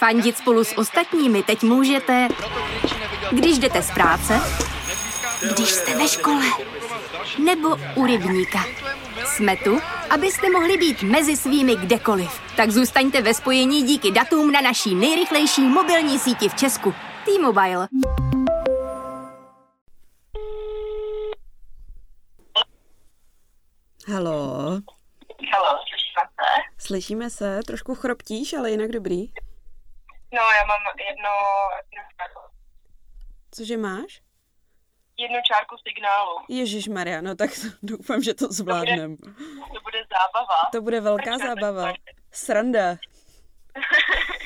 Fandit spolu s ostatními teď můžete, když jdete z práce, když jste ve škole, nebo u rybníka. Jsme tu, abyste mohli být mezi svými kdekoliv. Tak zůstaňte ve spojení díky datům na naší nejrychlejší mobilní síti v Česku. T-Mobile. Halo, Halo, slyšíme se? slyšíme se, trošku chroptíš, ale jinak dobrý. No, já mám jedno, jednu, čárku, Cože máš? jednu čárku signálu. Ježíš Maria, no tak doufám, že to zvládnem. To bude zábava. To bude velká zábava. Sranda.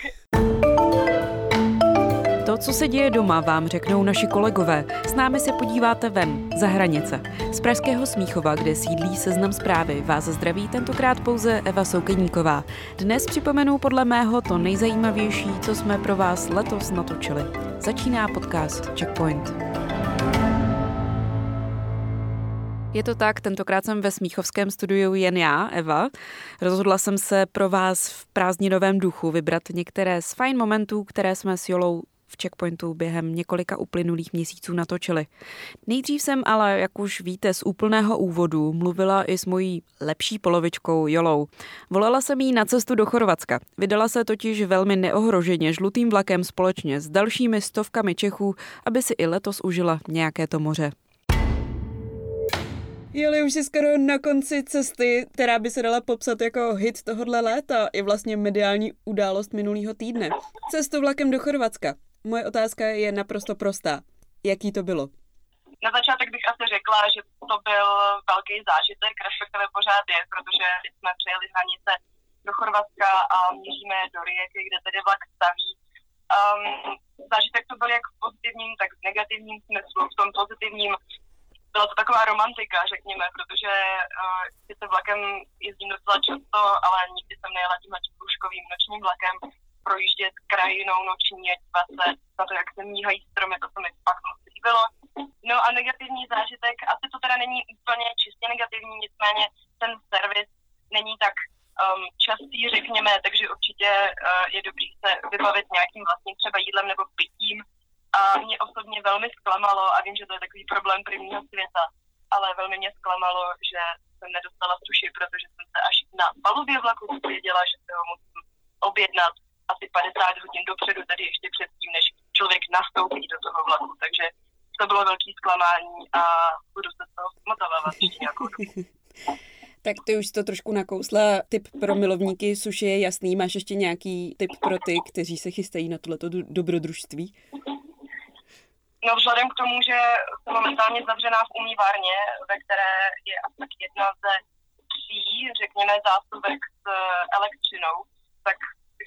Co se děje doma, vám řeknou naši kolegové. S námi se podíváte ven, za hranice. Z Pražského Smíchova, kde sídlí seznam zprávy, vás zdraví tentokrát pouze Eva Soukeníková. Dnes připomenu podle mého to nejzajímavější, co jsme pro vás letos natočili. Začíná podcast Checkpoint. Je to tak, tentokrát jsem ve Smíchovském studiu jen já, Eva. Rozhodla jsem se pro vás v prázdninovém duchu vybrat některé z fajn momentů, které jsme s Jolou v checkpointu během několika uplynulých měsíců natočili. Nejdřív jsem ale, jak už víte z úplného úvodu, mluvila i s mojí lepší polovičkou Jolou. Volala jsem jí na cestu do Chorvatska. Vydala se totiž velmi neohroženě žlutým vlakem společně s dalšími stovkami Čechů, aby si i letos užila nějaké to moře. Jeli už si skoro na konci cesty, která by se dala popsat jako hit tohohle léta i vlastně mediální událost minulého týdne. Cestu vlakem do Chorvatska. Moje otázka je naprosto prostá. Jaký to bylo? Na začátek bych asi řekla, že to byl velký zážitek, respektive pořád je, protože jsme přejeli hranice do Chorvatska a míříme do Rijeky, kde tedy vlak staví. Um, zážitek to byl jak v pozitivním, tak v negativním smyslu. V tom pozitivním byla to taková romantika, řekněme, protože uh, sice vlakem jezdím docela často, ale nikdy jsem nejela tímhle průžkovým nočním vlakem projíždět krajinou noční a dívat se na to, jak se míhají stromy, to se mi fakt moc líbilo. No a negativní zážitek, asi to teda není úplně čistě negativní, nicméně ten servis není tak um, častý, řekněme, takže určitě uh, je dobrý se vybavit nějakým vlastním třeba jídlem nebo pitím. A mě osobně velmi zklamalo, a vím, že to je takový problém prvního světa, ale velmi mě zklamalo, že jsem nedostala suši, protože jsem se až na palubě vlaku věděla, že se ho musím objednat asi 50 hodin dopředu, tedy ještě předtím, než člověk nastoupí do toho vlaku. Takže to bylo velký zklamání a budu se z toho zmotávat ještě nějakou dobu. Tak ty už to trošku nakousla. Tip pro milovníky suši je jasný. Máš ještě nějaký tip pro ty, kteří se chystají na tohleto do- dobrodružství? No vzhledem k tomu, že jsem momentálně zavřená v umývárně, ve které je asi tak jedna ze tří, řekněme, zásobek s elektřinou, tak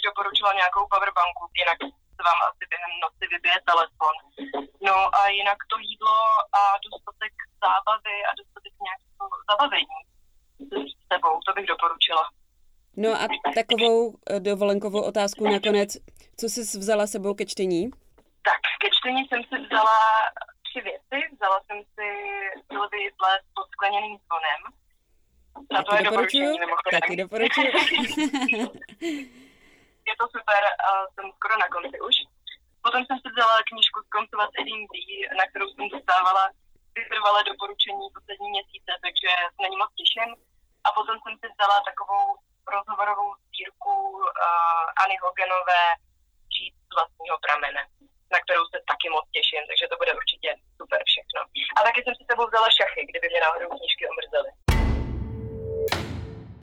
bych doporučila nějakou powerbanku, jinak se vám asi během noci vybije telefon. No a jinak to jídlo a dostatek zábavy a dostatek nějakého zabavení s sebou, to bych doporučila. No a takovou eh, dovolenkovou otázku nakonec. Co jsi vzala sebou ke čtení? Tak, ke čtení jsem si vzala tři věci. Vzala jsem si Sylvie Plath pod skleněným zvonem. Na to je doporučení. Taky doporučuju. je to super a jsem skoro na konci už. Potom jsem si vzala knížku skoncovat s Eddie D, na kterou jsem dostávala vytrvalé doporučení poslední měsíce, takže se na ní moc těším. A potom jsem si vzala takovou rozhovorovou sbírku uh, Anny Hoganové Čít z vlastního pramene, na kterou se taky moc těším, takže to bude určitě super všechno. A taky jsem si sebou vzala šachy, kdyby mě náhodou knížky omrzely.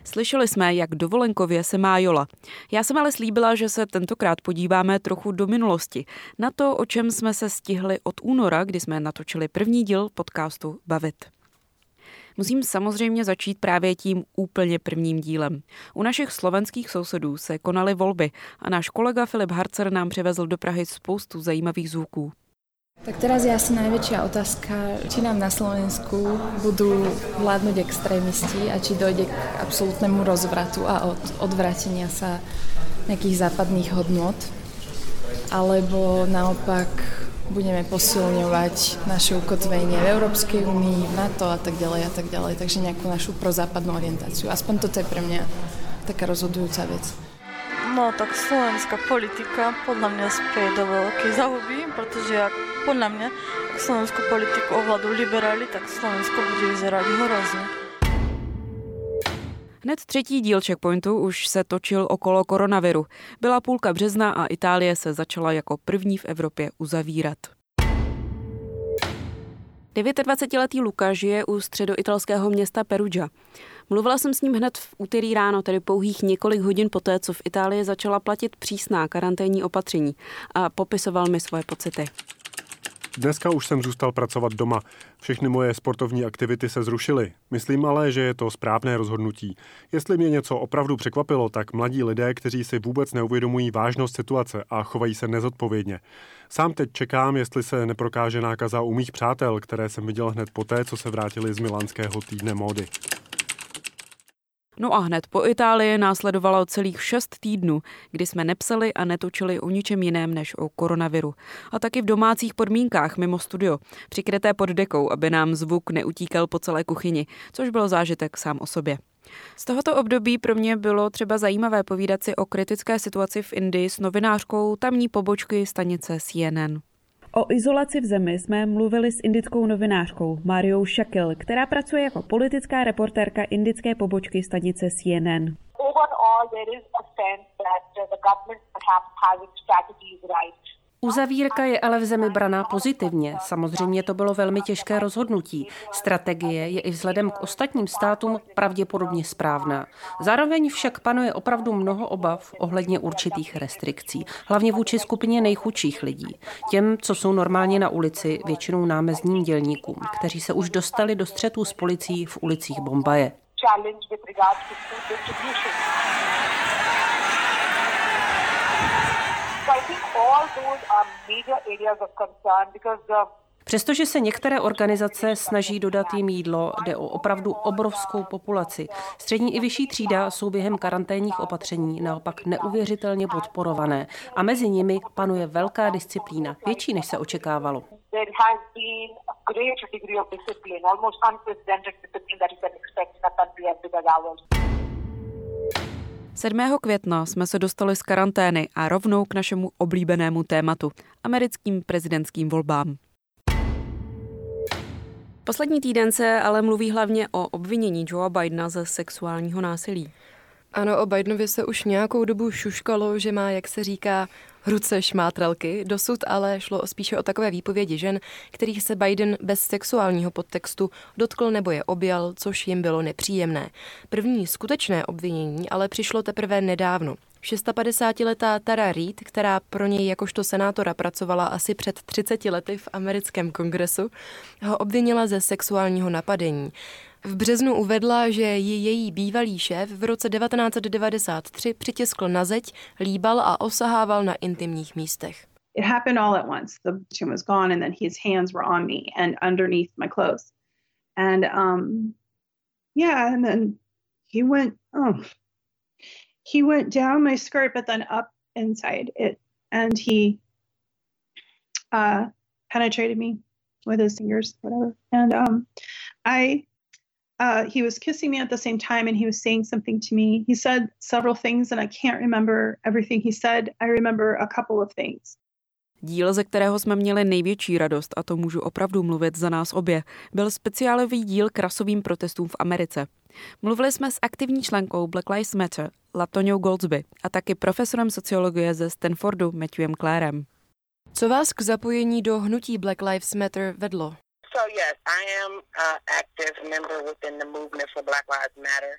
Slyšeli jsme, jak dovolenkově se má Jola. Já jsem ale slíbila, že se tentokrát podíváme trochu do minulosti. Na to, o čem jsme se stihli od února, kdy jsme natočili první díl podcastu Bavit. Musím samozřejmě začít právě tím úplně prvním dílem. U našich slovenských sousedů se konaly volby a náš kolega Filip Harcer nám přivezl do Prahy spoustu zajímavých zvuků. Tak teraz je asi najväčšia otázka, či nám na Slovensku budú vládnuť extrémisti a či dojde k absolútnemu rozvratu a od, odvrátenia sa nejakých západných hodnot, alebo naopak budeme posilňovať naše ukotvenie v Európskej únii, v NATO a tak ďalej a tak ďalej, takže nejakú našu prozápadnú orientáciu. Aspoň toto je pre mňa taká rozhodujúca vec. No tak slovenská politika podle mě spěje do velké zahuby, protože jak podle mě, jak slovenskou politiku ovládou liberáli, tak Slovensko bude vyzerať hrozně. Hned třetí díl Checkpointu už se točil okolo koronaviru. Byla půlka března a Itálie se začala jako první v Evropě uzavírat. 29-letý Luka žije u středoitalského města Perugia. Mluvila jsem s ním hned v úterý ráno, tedy pouhých několik hodin poté, co v Itálii začala platit přísná karanténní opatření a popisoval mi svoje pocity. Dneska už jsem zůstal pracovat doma. Všechny moje sportovní aktivity se zrušily. Myslím ale, že je to správné rozhodnutí. Jestli mě něco opravdu překvapilo, tak mladí lidé, kteří si vůbec neuvědomují vážnost situace a chovají se nezodpovědně. Sám teď čekám, jestli se neprokáže nákaza u mých přátel, které jsem viděl hned poté, co se vrátili z milánského týdne módy. No a hned po Itálii následovalo celých šest týdnů, kdy jsme nepsali a netočili o ničem jiném než o koronaviru. A taky v domácích podmínkách mimo studio, přikryté pod dekou, aby nám zvuk neutíkal po celé kuchyni, což byl zážitek sám o sobě. Z tohoto období pro mě bylo třeba zajímavé povídat si o kritické situaci v Indii s novinářkou tamní pobočky stanice CNN. O izolaci v zemi jsme mluvili s indickou novinářkou Mariou Shakil, která pracuje jako politická reportérka indické pobočky stanice CNN. Overall, there is a sense that the government perhaps has its strategies right Uzavírka je ale v zemi braná pozitivně. Samozřejmě to bylo velmi těžké rozhodnutí. Strategie je i vzhledem k ostatním státům pravděpodobně správná. Zároveň však panuje opravdu mnoho obav ohledně určitých restrikcí, hlavně vůči skupině nejchudších lidí. Těm, co jsou normálně na ulici, většinou námezním dělníkům, kteří se už dostali do střetů s policií v ulicích Bombaje. Přestože se některé organizace snaží dodat jim jídlo, jde o opravdu obrovskou populaci. Střední i vyšší třída jsou během karanténních opatření naopak neuvěřitelně podporované a mezi nimi panuje velká disciplína, větší než se očekávalo. 7. května jsme se dostali z karantény a rovnou k našemu oblíbenému tématu americkým prezidentským volbám. Poslední týden se ale mluví hlavně o obvinění Joea Bidena ze sexuálního násilí. Ano, o Bidenovi se už nějakou dobu šuškalo, že má, jak se říká, ruce šmátralky. Dosud ale šlo spíše o takové výpovědi žen, kterých se Biden bez sexuálního podtextu dotkl nebo je objal, což jim bylo nepříjemné. První skutečné obvinění ale přišlo teprve nedávno. 56-letá Tara Reid, která pro něj jakožto senátora pracovala asi před 30 lety v americkém kongresu, ho obvinila ze sexuálního napadení. V březnu uvedla, že ji její bývalý šéf v roce 1993 přitiskl na zeď, líbal a osahával na intimních místech. It happened all at once. The patient was gone and then his hands were on me and underneath my clothes. And um yeah, and then he went oh he went down my skirt but then up inside it and he uh penetrated me with his fingers whatever. And um I uh, he was kissing me at the same time and he was saying something to me. He said several things and I can't remember everything he said. I remember a couple of things. Díl, ze kterého jsme měli největší radost, a to můžu opravdu mluvit za nás obě, byl speciálový díl k rasovým protestům v Americe. Mluvili jsme s aktivní členkou Black Lives Matter, Latoňou Goldsby, a taky profesorem sociologie ze Stanfordu Matthewem Clarem. Co vás k zapojení do hnutí Black Lives Matter vedlo? So yes, I am an active member within the movement for Black Lives Matter.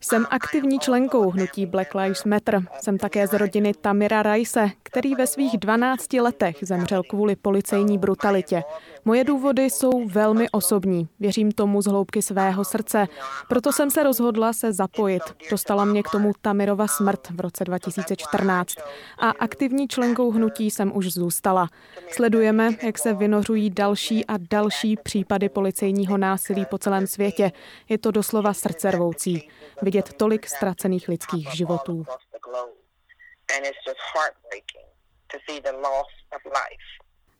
Jsem aktivní členkou hnutí Black Lives Matter. Jsem také z rodiny Tamira Raise, který ve svých 12 letech zemřel kvůli policejní brutalitě. Moje důvody jsou velmi osobní. Věřím tomu z hloubky svého srdce. Proto jsem se rozhodla se zapojit. Dostala mě k tomu Tamirova smrt v roce 2014. A aktivní členkou hnutí jsem už zůstala. Sledujeme, jak se vynořují další a další případy policejního násilí po celém světě. Je to doslova srdcervoucí vidět tolik ztracených lidských životů.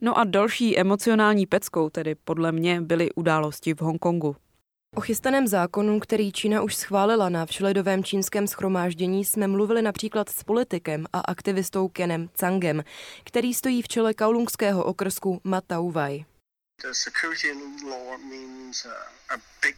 No a další emocionální peckou tedy podle mě byly události v Hongkongu. O chystaném zákonu, který Čína už schválila na všeledovém čínském schromáždění, jsme mluvili například s politikem a aktivistou Kenem Cangem, který stojí v čele kaulungského okrsku Matauvaj. The security law means a big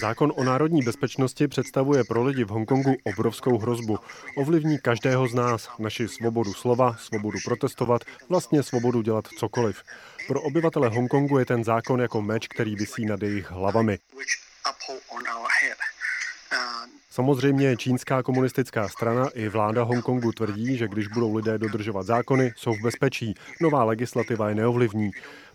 Zákon o národní bezpečnosti představuje pro lidi v Hongkongu obrovskou hrozbu. Ovlivní každého z nás, naši svobodu slova, svobodu protestovat, vlastně svobodu dělat cokoliv. Pro obyvatele Hongkongu je ten zákon jako meč, který visí nad jejich hlavami. Samozřejmě čínská komunistická strana i vláda Hongkongu tvrdí, že když budou lidé dodržovat zákony, jsou v bezpečí. Nová legislativa je neovlivní.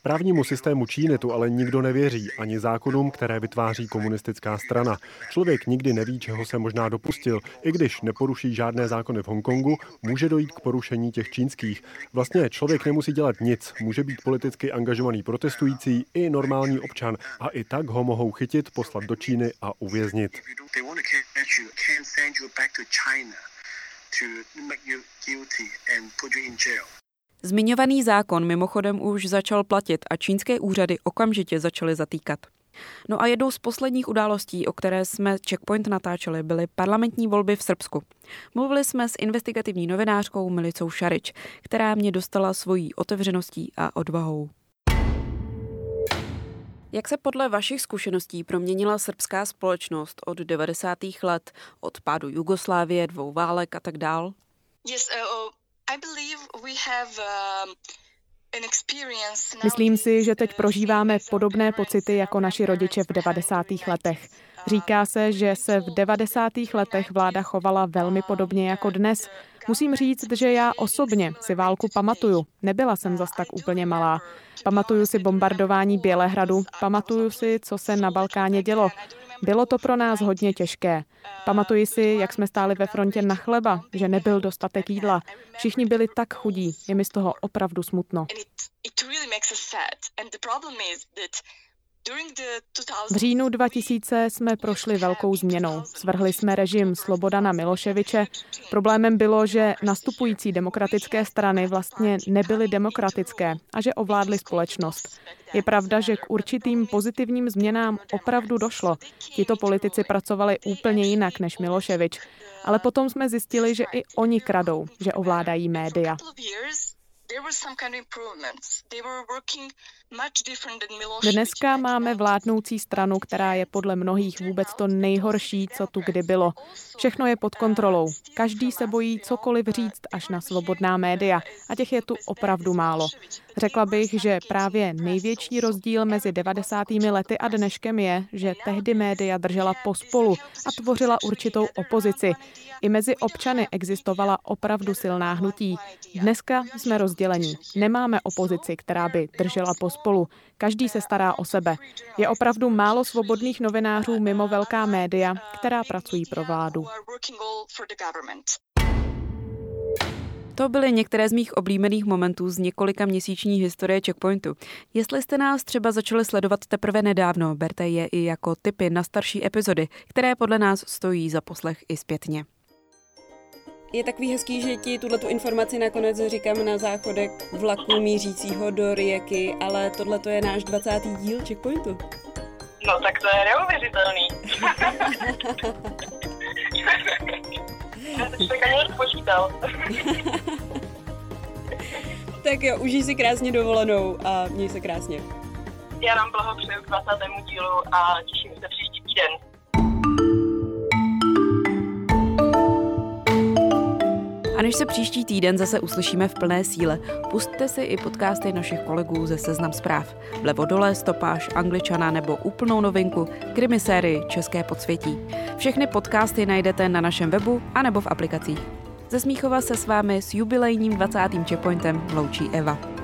Právnímu systému Číny tu ale nikdo nevěří, ani zákonům, které vytváří komunistická strana. Člověk nikdy neví, čeho se možná dopustil. I když neporuší žádné zákony v Hongkongu, může dojít k porušení těch čínských. Vlastně člověk nemusí dělat nic, může být politicky angažovaný protestující i normální občan a i tak ho mohou chytit, poslat do Číny a uvěznit. Zmiňovaný zákon mimochodem už začal platit a čínské úřady okamžitě začaly zatýkat. No a jednou z posledních událostí, o které jsme Checkpoint natáčeli, byly parlamentní volby v Srbsku. Mluvili jsme s investigativní novinářkou Milicou Šarič, která mě dostala svojí otevřeností a odvahou. Jak se podle vašich zkušeností proměnila srbská společnost od 90. let, od pádu Jugoslávie, dvou válek a tak dál? Yes, uh, Myslím si, že teď prožíváme podobné pocity jako naši rodiče v 90. letech. Říká se, že se v 90. letech vláda chovala velmi podobně jako dnes. Musím říct, že já osobně si válku pamatuju. Nebyla jsem zas tak úplně malá. Pamatuju si bombardování Bělehradu, pamatuju si, co se na Balkáně dělo. Bylo to pro nás hodně těžké. Pamatuji si, jak jsme stáli ve frontě na chleba, že nebyl dostatek jídla. Všichni byli tak chudí. Je mi z toho opravdu smutno. V říjnu 2000 jsme prošli velkou změnou. Svrhli jsme režim Slobodana Miloševiče. Problémem bylo, že nastupující demokratické strany vlastně nebyly demokratické a že ovládly společnost. Je pravda, že k určitým pozitivním změnám opravdu došlo. Tito politici pracovali úplně jinak než Miloševič. Ale potom jsme zjistili, že i oni kradou, že ovládají média. Dneska máme vládnoucí stranu, která je podle mnohých vůbec to nejhorší, co tu kdy bylo. Všechno je pod kontrolou. Každý se bojí cokoliv říct až na svobodná média a těch je tu opravdu málo. Řekla bych, že právě největší rozdíl mezi 90. lety a dneškem je, že tehdy média držela pospolu a tvořila určitou opozici. I mezi občany existovala opravdu silná hnutí. Dneska jsme rozdělení. Nemáme opozici, která by držela pospolu. Každý se stará o sebe. Je opravdu málo svobodných novinářů mimo velká média, která pracují pro vládu. To byly některé z mých oblíbených momentů z několika měsíční historie Checkpointu. Jestli jste nás třeba začali sledovat teprve nedávno, berte je i jako typy na starší epizody, které podle nás stojí za poslech i zpětně. Je takový hezký, že ti tuhle tu informaci nakonec říkám na záchodek vlaku mířícího do Rijeky, ale tohle to je náš 20. díl Checkpointu. No tak to je neuvěřitelný. Já to tak ani spočítal. tak jo, užij si krásně dovolenou a měj se krásně. Já nám blahopřeju k 20. dílu a těším se příští týden. A než se příští týden zase uslyšíme v plné síle, pustte si i podcasty našich kolegů ze Seznam zpráv. Vlevo dole, stopáž, angličana nebo úplnou novinku, krimisérii České podsvětí. Všechny podcasty najdete na našem webu a nebo v aplikacích. Ze Smíchova se s vámi s jubilejním 20. checkpointem loučí Eva.